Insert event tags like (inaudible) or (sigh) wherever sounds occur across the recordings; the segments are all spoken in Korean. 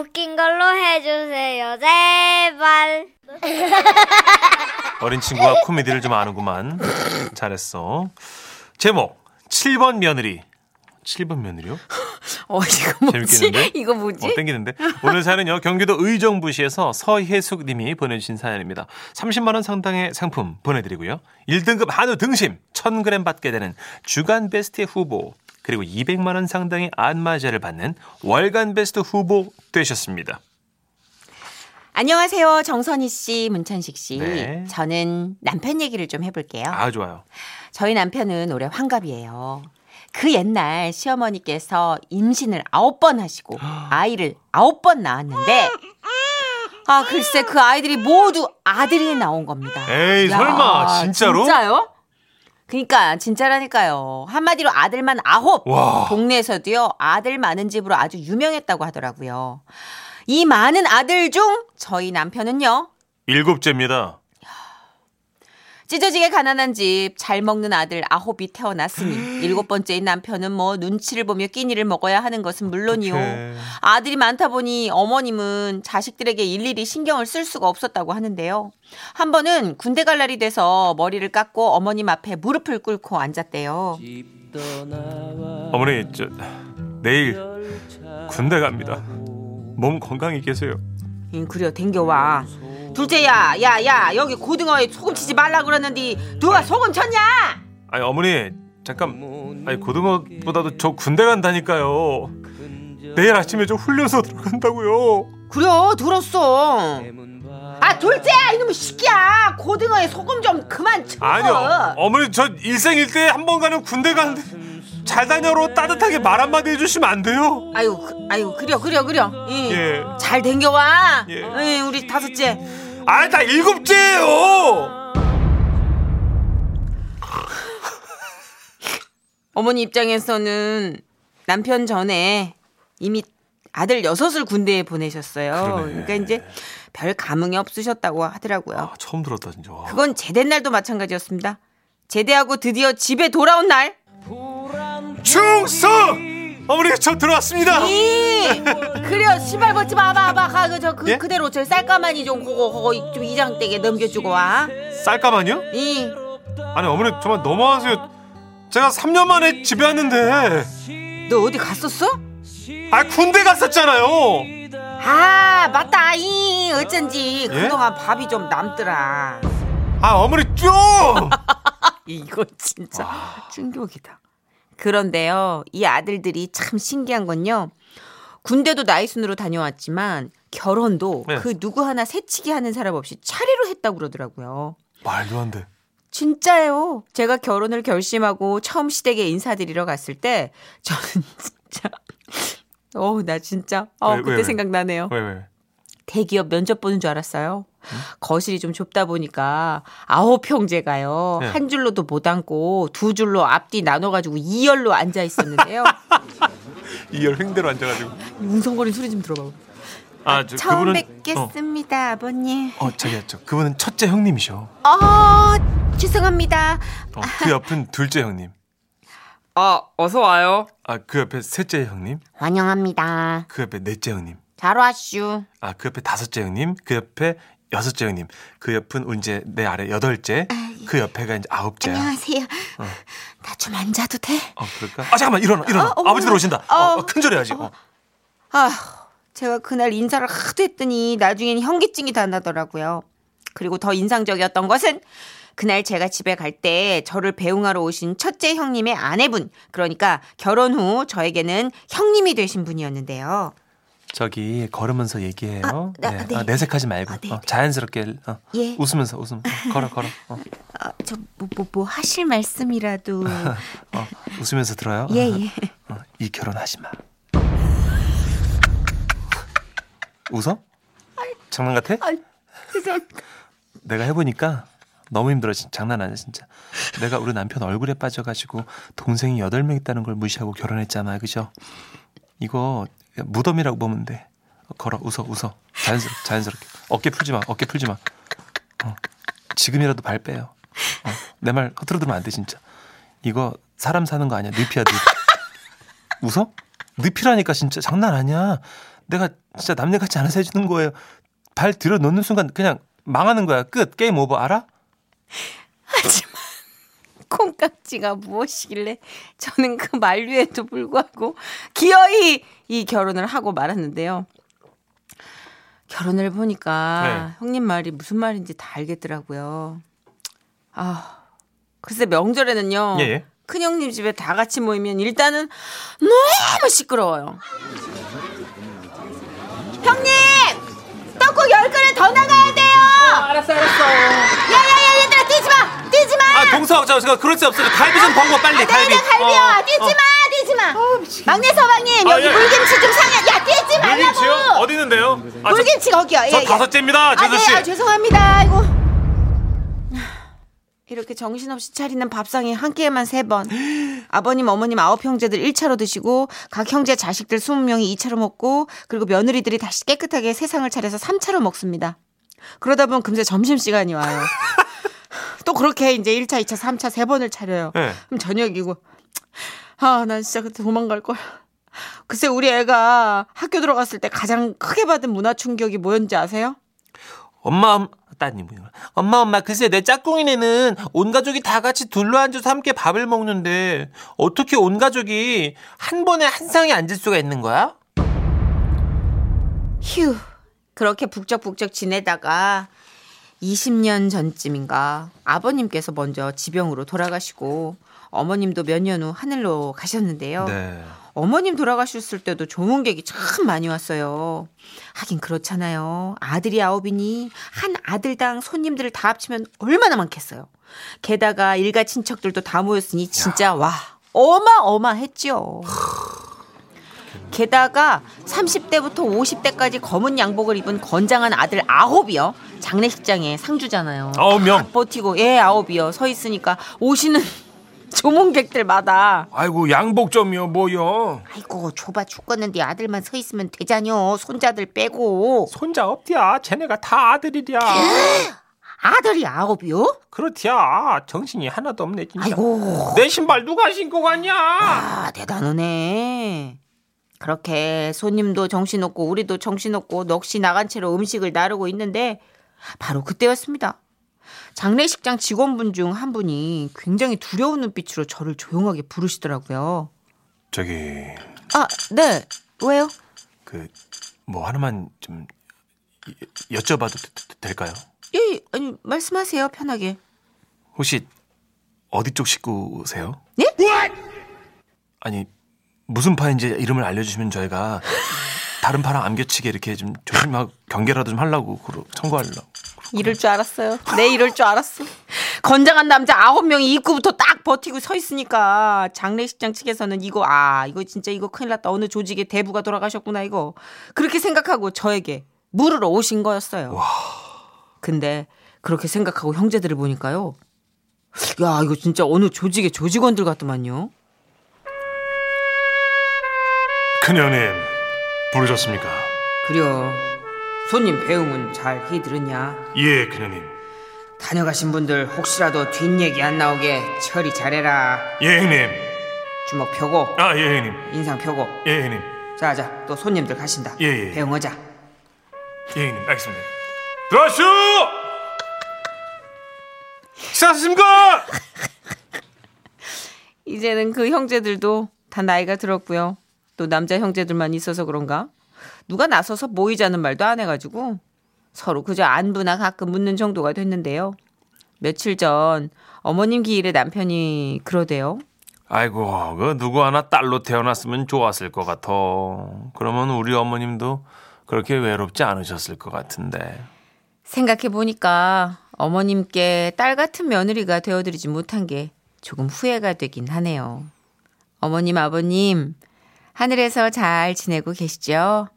웃긴 걸로 해주세요, 제발. (laughs) 어린 친구가 코미디를 좀 아는구만. 잘했어. 제목 7번 며느리. 7번 며느리요? (laughs) 어, 이거 뭐지? 재밌겠는데? 이거 뭐지? 어, 땡기는데? 오늘 사연은요, 경기도 의정부시에서 서혜숙 님이 보내주신 사연입니다. 30만 원 상당의 상품 보내드리고요. 1등급 한우 등심 1000g 받게 되는 주간 베스트 후보, 그리고 200만 원 상당의 안마자를 받는 월간 베스트 후보 되셨습니다. 안녕하세요. 정선희 씨, 문천식 씨. 네. 저는 남편 얘기를 좀 해볼게요. 아, 좋아요. 저희 남편은 올해 환갑이에요. 그 옛날 시어머니께서 임신을 아홉 번 하시고 (gasps) 아이를 아홉 번 낳았는데 아 글쎄 그 아이들이 모두 아들이 나온 겁니다. 에이, 설마, 진짜로? 진짜요? 그러니까 진짜라니까요. 한마디로 아들만 아홉. 와. 동네에서도요 아들 많은 집으로 아주 유명했다고 하더라고요. 이 많은 아들 중 저희 남편은요 일곱째입니다. 찢어지게 가난한 집 잘 먹는 아들 아홉이 태어났으니 일곱 번째인 남편은 뭐 눈치를 보며 끼니를 먹어야 하는 것은 물론이요. 아들이 많다 보니 어머님은 자식들에게 일일이 신경을 쓸 수가 없었다고 하는데요. 한 번은 군대 갈 날이 돼서 머리를 깎고 어머님 앞에 무릎을 꿇고 앉았대요. 어머니, 저, 내일 군대 갑니다. 몸 건강히 계세요. 응, 그려 댕겨와. 둘째야, 야, 야, 여기 고등어에 소금 치지 말라 그러는데 누가 소금 쳤냐? 아니 어머니 잠깐 아니 고등어보다도 저 군대 간다니까요 내일 아침에 저 훈련소 들어간다고요 그래, 들었어. 아, 둘째야, 이놈의 새끼야. 고등어에 소금 좀 그만 쳐. 아니요 어머니 저 일생일대에 한번 가는 군대 가는데 잘 다녀로 따뜻하게 말 한마디 해주시면 안 돼요 아유, 그, 아유, 그려, 그려, 그려. 예. 예. 잘 댕겨와. 예. 예, 우리 다섯째. 아 다 일곱째예요 어머니 입장에서는 남편 전에 이미 아들 여섯을 군대에 보내셨어요. 그러네. 그러니까 이제 별 감흥이 없으셨다고 하더라고요. 아, 처음 들었다 진짜 와. 그건 제대 날도 마찬가지였습니다. 제대하고 드디어 집에 돌아온 날. 충성 어머니 저 들어왔습니다 이 그래요 시발 벗지 마봐 봐 가, 그, 저, 그, 예? 그대로 저 쌀가마니 좀 그거 그거 좀 이장댁에 넘겨주고 와. 쌀까만요? 이 아니 어머니 정말 너무하세요 제가 3년 만에 집에 왔는데 너 어디 갔었어? 아 군대 갔었잖아요 아 맞다 이 어쩐지 예? 그동안 밥이 좀 남더라. 아 어머니 좀 (laughs) 이거 진짜 충격이다. 그런데요, 이 아들들이 참 신기한 건요. 군대도 나이 순으로 다녀왔지만 결혼도 네. 그 누구 하나 새치기 하는 사람 없이 차례로 했다고 그러더라고요. 말도 안 돼 진짜예요. 제가 결혼을 결심하고 처음 시댁에 인사드리러 갔을 때 저는 (laughs) 진짜 어우 나 진짜 어 왜, 왜, 그때 왜? 생각나네요. 왜 왜? 대기업 면접 보는 줄 알았어요. 거실이 좀 좁다 보니까 아홉 형제가요. 네. 한 줄로도 못 앉고 두 줄로 앞뒤 나눠가지고 이열로 앉아 있었는데요. (laughs) 이열 횡대로 앉아가지고. 웅성거리는 소리 좀 들어봐. 아, 저 처음 그분은 뵙겠습니다, 아버님. 어, 어 자기야, 저 그분은 첫째 형님이셔. 어, 죄송합니다. 어, 그 옆은 둘째 형님. 어, 어서 와요. 아, 그 옆에 셋째 형님. 환영합니다. 그 옆에 넷째 형님. 잘 왔슈. 아, 그 옆에 다섯째 형님. 그 옆에 여섯째 형님. 그 옆은 이제 내 아래 여덟째. 그 옆에가 이제 아홉째야. 안녕하세요. 나좀 앉아도 돼? 어, 그럴까? 아, 잠깐만 일어나, 일어나. 어. 아버지 들어오신다. 어, 어. 어, 큰 소리 하지. 어. 아, 제가 그날 인사를 하도 했더니 나중엔 현기증이 다 나더라고요. 그리고 더 인상적이었던 것은 그날 제가 집에 갈 때 저를 배웅하러 오신 첫째 형님의 아내분, 그러니까 결혼 후 저에게는 형님이 되신 분이었는데요. 저기 걸으면서 얘기해요. 아, 나- 네. 네. 아, 내색하지 말고 아, 네, 어, 네. 자연스럽게 어, 예. 웃으면서 어, 걸어 걸어. 어, 아, 저, 뭐, 뭐, 뭐 하실 말씀이라도. (laughs) 어, 웃으면서 들어요. 예, 예. 어, 이 결혼하지 마. 웃어? 장난 같아? 아, 죄송합니다. 내가 해보니까 너무 힘들어. 진짜 장난 아니야 진짜. 내가 우리 남편 얼굴에 빠져가지고 동생이 여덟 명 있다는 걸 무시하고 결혼했잖아. 그죠? 이거 무덤이라고 보면 돼. 어, 걸어 웃어 웃어 자연스럽 자연스럽게 어깨 풀지 마 어깨 풀지 마. 어, 지금이라도 발 빼요. 어, 내말 허투루 들으면 안 돼 진짜. 이거 사람 사는 거 아니야 늪이야 늪. 웃어? 늪이라니까 진짜 장난 아니야. 내가 진짜 남녀 같지 않아서 해주는 거예요. 발 들여 놓는 순간 그냥 망하는 거야. 끝. 게임 오버. 알아? 하지만 콩깍지가 무엇이길래 저는 그 만류에도 불구하고 기어이 이 결혼을 하고 말았는데요. 결혼을 보니까 네. 형님 말이 무슨 말인지 다 알겠더라고요. 아, 글쎄 명절에는요. 예, 예. 큰 형님 집에 다 같이 모이면 일단은 너무 시끄러워요. 형님! 떡국 열 그릇 더 나가야 돼요! 알았어, 알았어. 야야야 얘들아 뛰지 마! 뛰지 마! 아, 동서, 저, 저, 그럴 수 없어. 갈비 좀 버거 빨리, 갈비. 내일은 갈비야! 어, 뛰지 어. 마! 뛰지 마! 막내 서방님 아, 여기 예. 물김치 좀 상해. 야 뛰지 말라고! 어디 있는데요? 아, 저, 물김치 거기요. 예, 저 예. 다섯째입니다, 아, 재수 씨. 네, 아, 죄송합니다. 아이고. 이렇게 정신없이 차리는 밥상이 한 끼에만 세 번. 아버님, 어머님 아홉 형제들 1차로 드시고 각 형제 자식들 20명이 2차로 먹고 그리고 며느리들이 다시 깨끗하게 세상을 차려서 3차로 먹습니다. 그러다 보면 금세 점심시간이 와요. 또 그렇게 이제 1차, 2차, 3차 세 번을 차려요. 네. 그럼 저녁이고 아, 난 진짜 그때 도망갈 걸. 글쎄 우리 애가 학교 들어갔을 때 가장 크게 받은 문화 충격이 뭐였는지 아세요? 엄마, 엄- 따님, 엄마, 엄마, 글쎄, 내 짝꿍이네는 온 가족이 다 같이 둘러앉아서 함께 밥을 먹는데, 어떻게 온 가족이 한 번에 한 상에 앉을 수가 있는 거야? 휴. 그렇게 북적북적 지내다가 20년 전쯤인가 아버님께서 먼저 지병으로 돌아가시고 어머님도 몇 년 후 하늘로 가셨는데요. 네. 어머님 돌아가셨을 때도 조문객이 참 많이 왔어요. 하긴 그렇잖아요. 아들이 아홉이니 한 아들당 손님들을 다 합치면 얼마나 많겠어요. 게다가 일가 친척들도 다 모였으니 진짜 와 어마어마했죠. 게다가 30대부터 50대까지 검은 양복을 입은 건장한 아들 아홉이요. 장례식장에 상주잖아요. 아홉 명. 버티고 예 아홉이요. 서 있으니까 오시는 (laughs) 조문객들마다 아이고, 양복점이요, 뭐요? 아이고 좁아 죽겠는데 아들만 서 있으면 되잖여 손자들 빼고 손자 없디야. 쟤네가 다 아들이랴. 아들이 아홉이요? 그렇디야. 정신이 하나도 없네, 진짜. 아이고 내 신발 누가 신고 갔냐? 아 대단하네 그렇게 손님도 정신없고 우리도 정신없고 넋이 나간 채로 음식을 나르고 있는데 바로 그때였습니다 장례식장 직원분 중 한 분이 굉장히 두려운 눈빛으로 저를 조용하게 부르시더라고요 저기, 아 네 왜요? 그, 뭐 하나만 좀 여- 여쭤봐도 되- 될까요? 예 아니 말씀하세요 편하게 혹시 어디 쪽 식구세요? 네? 아니 무슨 파인지 이름을 알려주시면 저희가 다른 파랑 안 겹치게 이렇게 좀 조심하고 경계라도 좀 하려고 그러- 청구하려고. 이럴 줄 알았어요. 네, 이럴 줄 알았어. 건장한 남자 아홉 명이 입구부터 딱 버티고 서 있으니까 장례식장 측에서는 이거 아 이거 진짜 이거 큰일 났다. 어느 조직의 대부가 돌아가셨구나 이거 그렇게 생각하고 저에게 물으러 오신 거였어요. 근데 그렇게 생각하고 형제들을 보니까요. 야 이거 진짜 어느 조직의 조직원들 같더만요. 큰형님 부르셨습니까? 그려 손님 배웅은 잘 해들었냐? 예, 큰형님. 다녀가신 분들 혹시라도 뒷얘기 안 나오게 처리 잘해라. 예, 형님. 주먹 펴고 아, 예, 형님. 인상 펴고 예, 형님. 자자 또 손님들 가신다 예, 예. 배웅하자 예, 형님. 알겠습니다. 들어와시오! 식사하셨습니까? (laughs) 이제는 그 형제들도 다 나이가 들었고요 또 남자 형제들만 있어서 그런가 누가 나서서 모이자는 말도 안 해가지고 서로 그저 안부나 가끔 묻는 정도가 됐는데요 며칠 전 어머님 기일에 남편이 그러대요 아이고, 그 누구 하나 딸로 태어났으면 좋았을 것 같아. 그러면 우리 어머님도 그렇게 외롭지 않으셨을 것 같은데. 생각해 보니까 어머님께 딸 같은 며느리가 되어드리지 못한 게 조금 후회가 되긴 하네요. 어머님, 아버님, 하늘에서 잘 지내고 계시죠?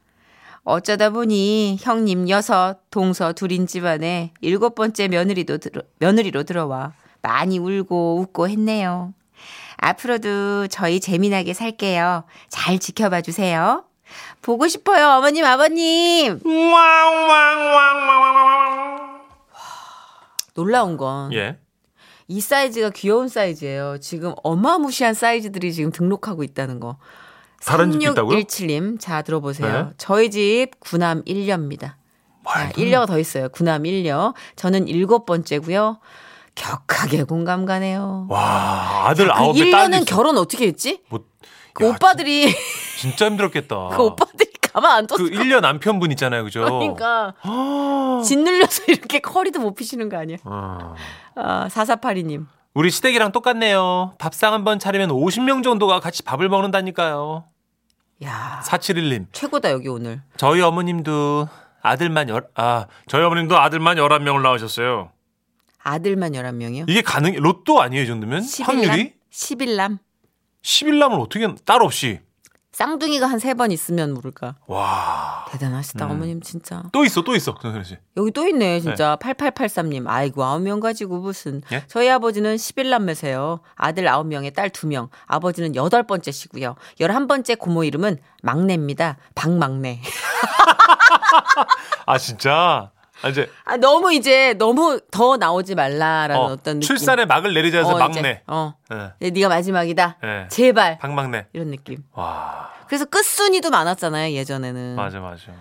어쩌다 보니 형님 여섯, 동서 둘인 집안에 일곱 번째 며느리도 들어, 며느리로 들어와 많이 울고 웃고 했네요. 앞으로도 저희 재미나게 살게요. 잘 지켜봐 주세요. 보고 싶어요, 어머님, 아버님. 놀라운 건이 예. 사이즈가 귀여운 사이즈예요. 지금 어마무시한 사이즈들이 지금 등록하고 있다는 거. 다른 집도 있다고요? 3617님, 자, 들어보세요. 네. 저희 집 구남 1녀입니다. 자, 말도 1녀가 더 있어요. 구남 1녀. 저는 일곱 번째고요. 격하게 공감 가네요. 와 아들 그 아홉 에 딸도 1녀는 있어. 결혼 어떻게 했지? 뭐, 그 야, 오빠들이, 진짜 힘들었겠다. (laughs) 그 오빠들이 가만 안 뒀어. 그 1년 남편분 있잖아요, 그죠? 그러니까. 아. 짓눌려서 이렇게 커리도 못 피시는 거 아니야? 아. 아, 4482님. 우리 시댁이랑 똑같네요. 밥상 한번 차리면 50명 정도가 같이 밥을 먹는다니까요. 야 471님, 최고다, 여기 오늘. 저희 어머님도 아들만 열, 아, 저희 어머님도 아들만 11명을 낳으셨어요. 아들만 11명이요? 이게 가능, 로또 아니에요, 이 정도면? 확률이? 11남? 11남을 어떻게, 딸 없이. 쌍둥이가 한 세 번 있으면 모를까. 와. 대단하시다, 음. 어머님, 진짜. 또 있어, 또 있어. 정선혜 씨. 여기 또 있네, 진짜. 8883님. 아이고, 아홉 명 가지고 무슨. 예? 저희 아버지는 11남매세요. 아들 아홉 명에 딸 두 명. 아버지는 여덟 번째시고요. 열한 번째 고모 이름은 막내입니다. 박막내. (laughs) 아, 진짜? 아, 이제. 아, 너무 이제, 너무 더 나오지 말라라는 어, 어, 떤 느낌. 출산의 막을 내리자 해서 어, 막내. 이제, 어. 예. 네, 네가 마지막이다. 예. 제발. 박막내. 이런 느낌. 와. 그래서 끝순위도 많았잖아요, 예전에는. 맞아, 맞아.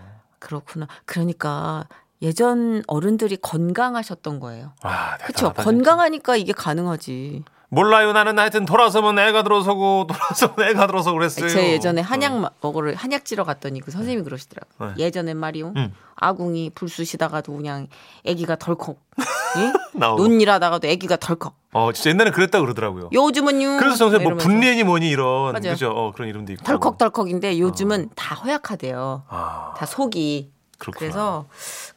그렇구나. 그러니까 예전 어른들이 건강하셨던 거예요. 와, 그렇죠. 대단하다, 진짜. 건강하니까 이게 가능하지. 몰라요. 나는 하여튼 돌아서면 애가 들어서고 (laughs) 돌아서면 애가 들어서 그랬어요. 제 예전에 어. 한약 마- 먹으러 한약 지러 갔더니 그 선생님이 그러시더라고요. 네. 예전엔 말이요. 음. 아궁이 불쑤시다가도 그냥 아기가 덜컥. 응? (laughs) 나오고. 논일하다가도 아기가 덜컥. 어, 진짜 옛날에 그랬다 그러더라고요. 요즘은요. 그래서 정말 뭐 분리니 뭐니 이런 맞아요. 그죠? 어, 그런 이름도 있고. 덜컥덜컥인데 요즘은 다 허약하대요. 아, 다 속이. 그렇구나. 그래서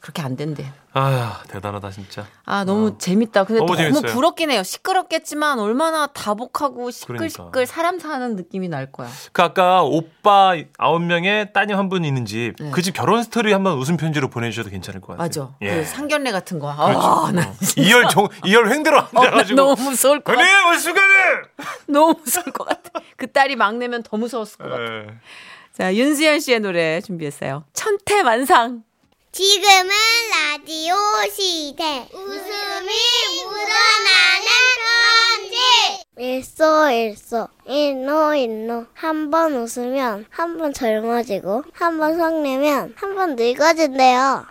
그렇게 안 된대. 아, 대단하다 진짜. 아 너무 재밌다. 근데 너무 너무. 부럽긴 해요. 시끄럽겠지만 얼마나 다복하고 시끌시끌 그러니까. 사람 사는 느낌이 날 거야. 그 아까 오빠 아홉 명에 따님 한 분 있는 집, 네. 그집 결혼 스토리 한번 웃음 편지로 보내주셔도 괜찮을 것 같아요. 맞아. 예. 그 상견례 같은 거. 그렇죠. 아, 나 어. 이열 종 이열 횡대로 어, 나 앉아가지고. 너무 무서울 것 그래 같아. 올 수간에. (laughs) 너무 무서울 것 같아. 그 딸이 막내면 더 무서웠을 것 같아. 예. 자, 윤수연 씨의 노래 준비했어요. 천태만상. 지금은 라디오 시대. 웃음이 묻어나는 편지. 일소 일소 일노 일노 한 번 웃으면 한 번 젊어지고 한 번 성내면 한 번 늙어진대요.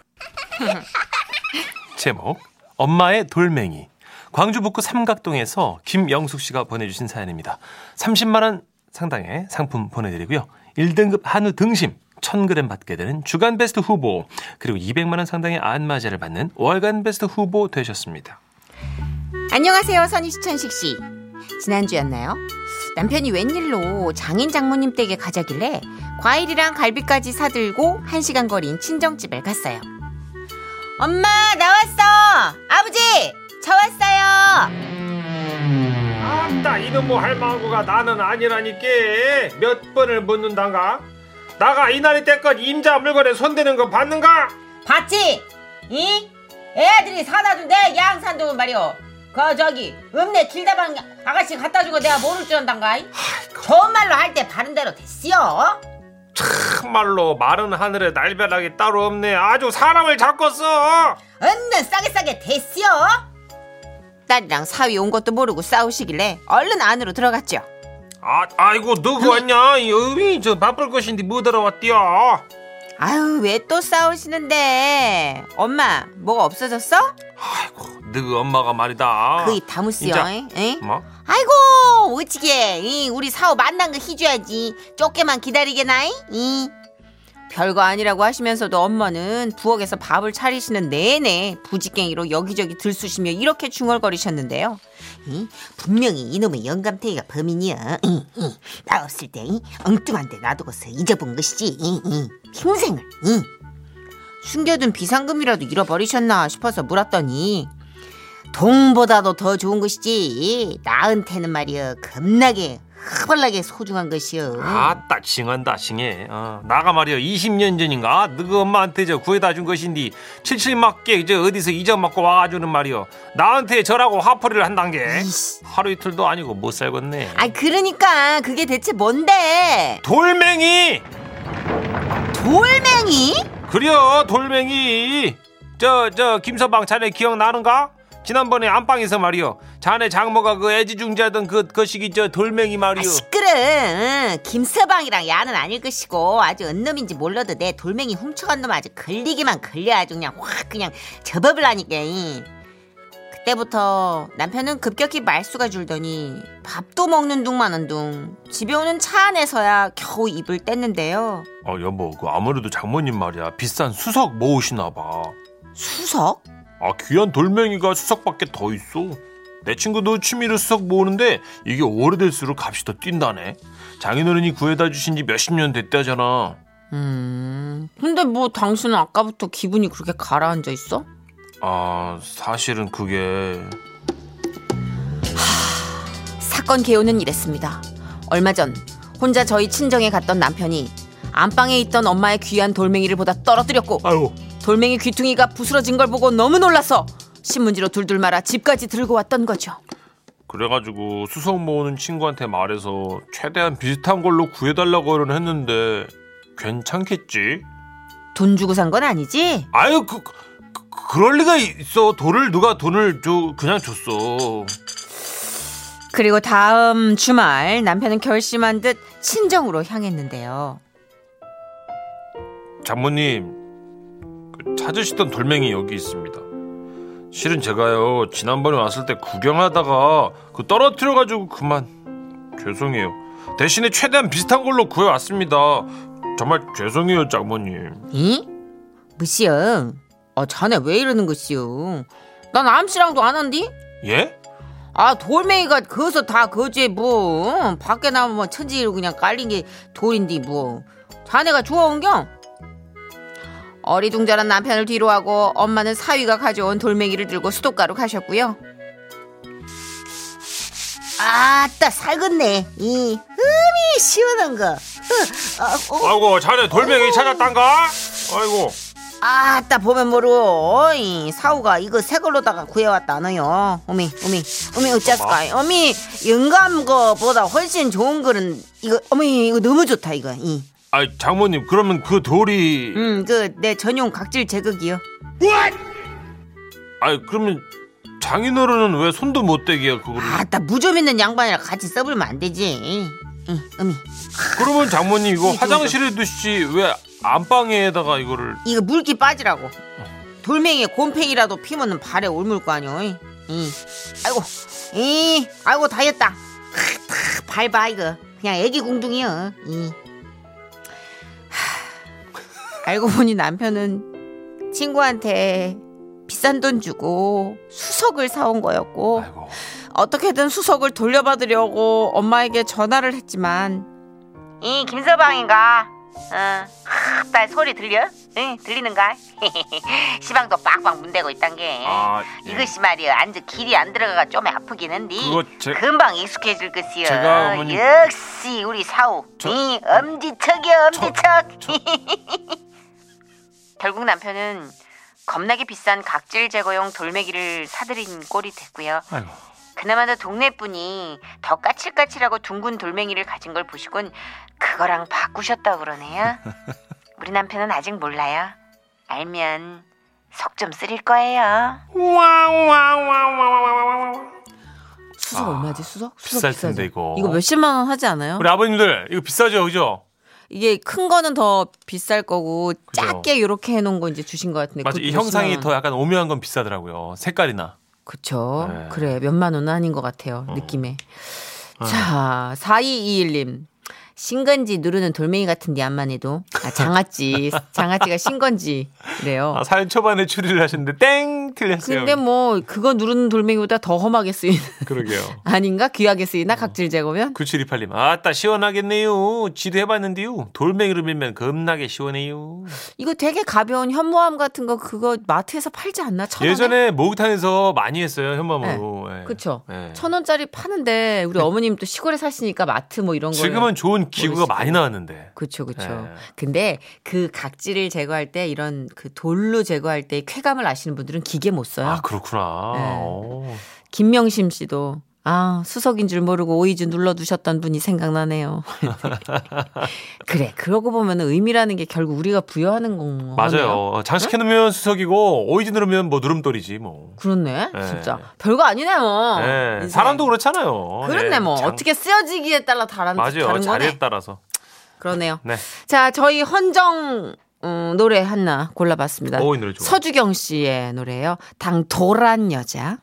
(laughs) 제목 엄마의 돌멩이 광주 북구 삼각동에서 김영숙 씨가 보내주신 사연입니다. 30만 원 상당의 상품 보내드리고요. 1등급 한우 등심 1000g 받게 되는 주간 베스트 후보 그리고 200만 원 상당의 안마자를 받는 월간 베스트 후보 되셨습니다. 안녕하세요, 선희 씨, 천식 씨. 지난주였나요? 남편이 웬일로 장인 장모님 댁에 가자길래 과일이랑 갈비까지 사들고 한 시간 거리인 친정집에 갔어요. 엄마, 나왔어! 아버지! 저 왔어요! 아따 이놈의 할망구가 나는 아니라니까 몇 번을 묻는단가 나가 이날이 때껏 임자 물건에 손대는 거 봤는가 봤지? 이? 애들이 사다 준내 양산동은 말이오. 그 저기 읍내 길다방 아가씨 갖다 주고 내가 모를 줄 안단가? 좋은 말로 할 때 바른 대로 됐어요. 참말로 마른 하늘에 날벼락이 따로 없네 아주 사람을 잡겠어 얼른 싸게 싸게 됐어요. 딸이랑 사위 온 것도 모르고 싸우시길래 얼른 안으로 들어갔죠. 아, 아이고 누구 왔냐 여기 저 바쁠 것인데 뭐 들어왔디요 아유 왜 또 싸우시는데? 엄마 뭐가 없어졌어? 아이고 너희 엄마가 말이다 그이 다무스요. 뭐? 아이고 어찌게 이, 우리 사오 만난 거 해줘야지 쫓게만 기다리게나이 이. 별거 아니라고 하시면서도 엄마는 부엌에서 밥을 차리시는 내내 부지깽이로 여기저기 들쑤시며 이렇게 중얼거리셨는데요 이, 분명히 이놈의 영감탱이가 범인이야. 나 없을 때 이, 엉뚱한 데 놔두고서 잊어본 것이지. 평생을 이. 숨겨둔 비상금이라도 잃어버리셨나 싶어서 물었더니 동보다도 더 좋은 것이지 나한테는 말이여 겁나게 허벌나게 소중한 것이여. 아따 징한다 징해. 어, 나가 말이야 20년 전인가? 너희 엄마한테 저 구해다 준 것인데 칠칠 맞게 저 어디서 잊어먹고 와가지고는 말이야 나한테 저라고 화풀이를 한단 게. 이씨. 하루 이틀도 아니고 못 살겠네. 아 그러니까 그게 대체 뭔데? 돌멩이! 돌멩이? 그려 돌멩이. 저 저 김서방 자네 기억나는가? 지난번에 안방에서 말이요 자네 장모가 그 애지중지하던 그 거시기 저 돌멩이 아, 말이요. 시끄러. 응. 김서방이랑 야는 아닐 것이고 아주 언놈인지 몰라도 내 돌멩이 훔쳐간 놈 아주 걸리기만 걸려 아주 그냥 확 그냥 접어버라니까. 그때부터 남편은 급격히 말수가 줄더니 밥도 먹는 둥 마는 둥 집에 오는 차 안에서야 겨우 입을 뗐는데요. 어 여보 그 아무래도 장모님 말이야 비싼 수석 모으시나 봐. 수석? 아 귀한 돌멩이가 수석밖에 더 있어. 내 친구도 취미로 수석 모으는데 이게 오래될수록 값이 더 뛴다네. 장인어른이 구해다 주신 지 몇십 년 됐다잖아. 음. 근데 뭐 당신은 아까부터 기분이 그렇게 가라앉아 있어? 아 사실은 그게 사건 개요는 이랬습니다. 얼마 전 혼자 저희 친정에 갔던 남편이 안방에 있던 엄마의 귀한 돌멩이를 보다 떨어뜨렸고 아유 돌멩이 귀퉁이가 부스러진 걸 보고 너무 놀라서 신문지로 둘둘 말아 집까지 들고 왔던 거죠. 그래가지고 수석 모으는 친구한테 말해서 최대한 비슷한 걸로 구해달라고 했는데 괜찮겠지? 돈 주고 산 건 아니지? 아유 그, 그 그럴 리가 있어 돌을 누가 돈을 줘 그냥 줬어 그리고 다음 주말 남편은 결심한 듯 친정으로 향했는데요. 장모님 그 찾으시던 돌멩이 여기 있습니다 실은 제가요 지난번에 왔을 때 구경하다가 그 떨어뜨려가지고 그만 죄송해요 대신에 최대한 비슷한 걸로 구해왔습니다 정말 죄송해요 장모님 이? 무시여. 아, 자네 왜 이러는 것이요? 난 암씨랑도 안 한디? 예? 아 돌멩이가 거기서 다 거지 뭐 어? 밖에 나면 뭐 천지로 그냥 깔린 게 돌인디 뭐 자네가 좋아온겨? 어리둥절한 남편을 뒤로하고 엄마는 사위가 가져온 돌멩이를 들고 수도가로 가셨고요. 아따 살겠네. 이 흠이 시원한 거. 아이고 자네 돌멩이 찾았단가? 아이고. 아따 보면 모르고. 어이 사우가 이거 새 걸로다가 구해왔다 너요. 어미 어미 어미 어쩌스까 어미 영감 거보다 훨씬 좋은 거는 이거 어미 이거 너무 좋다 이거 아 장모님 그러면 그 돌이 이음 그 내 전용 각질 제거기요. 아 그러면 장인어른은 왜 손도 못 대게 그거를? 아따 무좀 있는 양반이랑 같이 써불면 안 되지. 응 어미 그러면 장모님 이거 이거 화장실에 두시지 왜 안방에다가 이거를? 이거 물기 빠지라고. 돌멩이에 곰팽이라도 피면은 발에 올물 거 아니오 이. 이. 아이고 이. 아이고 다 했다. 하, 다 밟아 이거. 그냥 애기 공둥이요 이. 하, 알고 보니 남편은 친구한테 비싼 돈 주고 수석을 사온 거였고 아이고 어떻게든 수석을 돌려받으려고 엄마에게 전화를 했지만 이 김서방인가? 응. 딸 소리 들려? 응 들리는가? (laughs) 시방도 빡빡 문대고 있단 게 아, 예. 이것이 말이야 안주 길이 안 들어가가 좀 아프긴 한데 제- 금방 익숙해질 것이요 제가 어머니- 역시 우리 사우 저- 이 엄지척이야 엄지척 결국 남편은 겁나게 비싼 각질 제거용 돌멩이를 사들인 꼴이 됐고요 아이고 그나마도 동네 분이 더 까칠까칠하고 둥근 돌멩이를 가진 걸 보시곤 그거랑 바꾸셨다고 그러네요. (laughs) 우리 남편은 아직 몰라요. 알면 속 좀 쓰릴 거예요. 수석 아, 얼마지 수석? 비쌀 텐데 이거 이거 몇십만 원 하지 않아요? 우리 아버님들 이거 비싸죠 그죠? 이게 큰 거는 더 비쌀 거고 그죠. 작게 이렇게 해놓은 거 이제 주신 것 같은데 맞아 이 형상이 더 원. 약간 오묘한 건 비싸더라고요 색깔이나 그쵸. 네. 그래, 몇만 원은 아닌 것 같아요. 느낌에. 자, 4221님. 신건지 누르는 돌멩이 같은 데 안만 해도. 아, 장아찌. 장아찌가 신건지래요. 아, 사연 초반에 추리를 하셨는데 땡 틀렸어요 근데 뭐, 그거 누르는 돌멩이보다 더 험하게 쓰이는. 그러게요 (laughs) 아닌가? 귀하게 쓰이나? 각질 제거면? 9728님 아따 시원하겠네요 지도 해봤는데요 돌멩이로 밀면 겁나게 시원해요 이거 되게 가벼운 현모암 같은 거 그거 마트에서 팔지 않나? 천? 예전에 목욕탕에서 많이 했어요 현맘으로 예. 그쵸. 예. 천 원짜리 파는데 우리 어머님 또 시골에 사시니까 마트 뭐 이런 거 지금은 좋은 기구가. 많이 나왔는데 그쵸, 그쵸. 네. 근데 그 각질을 제거할 때 이런 그 돌로 제거할 때 쾌감을 아시는 분들은 기계 못 써요. 아 그렇구나 네. 오. 김명심 씨도 아, 수석인 줄 모르고 오이즈 눌러두셨던 분이 생각나네요. (laughs) 그래, 그러고 보면 의미라는 게 결국 우리가 부여하는 건 맞아요. 장식해 놓으면 수석이고 오이지 누르면 뭐 누름돌이지 뭐. 그렇네, 네. 진짜. 별거 아니네요. 네. 사람도 그렇잖아요. 그렇네, 네, 뭐. 장- 어떻게 쓰여지기에 따라 다른, 맞아요. 다른 자리에 거네. 따라서. 그러네요. 네. 자, 저희 헌정 음, 노래 하나 골라봤습니다. 오, 이 노래. 서주경 씨의 노래예요. 당돌한 여자.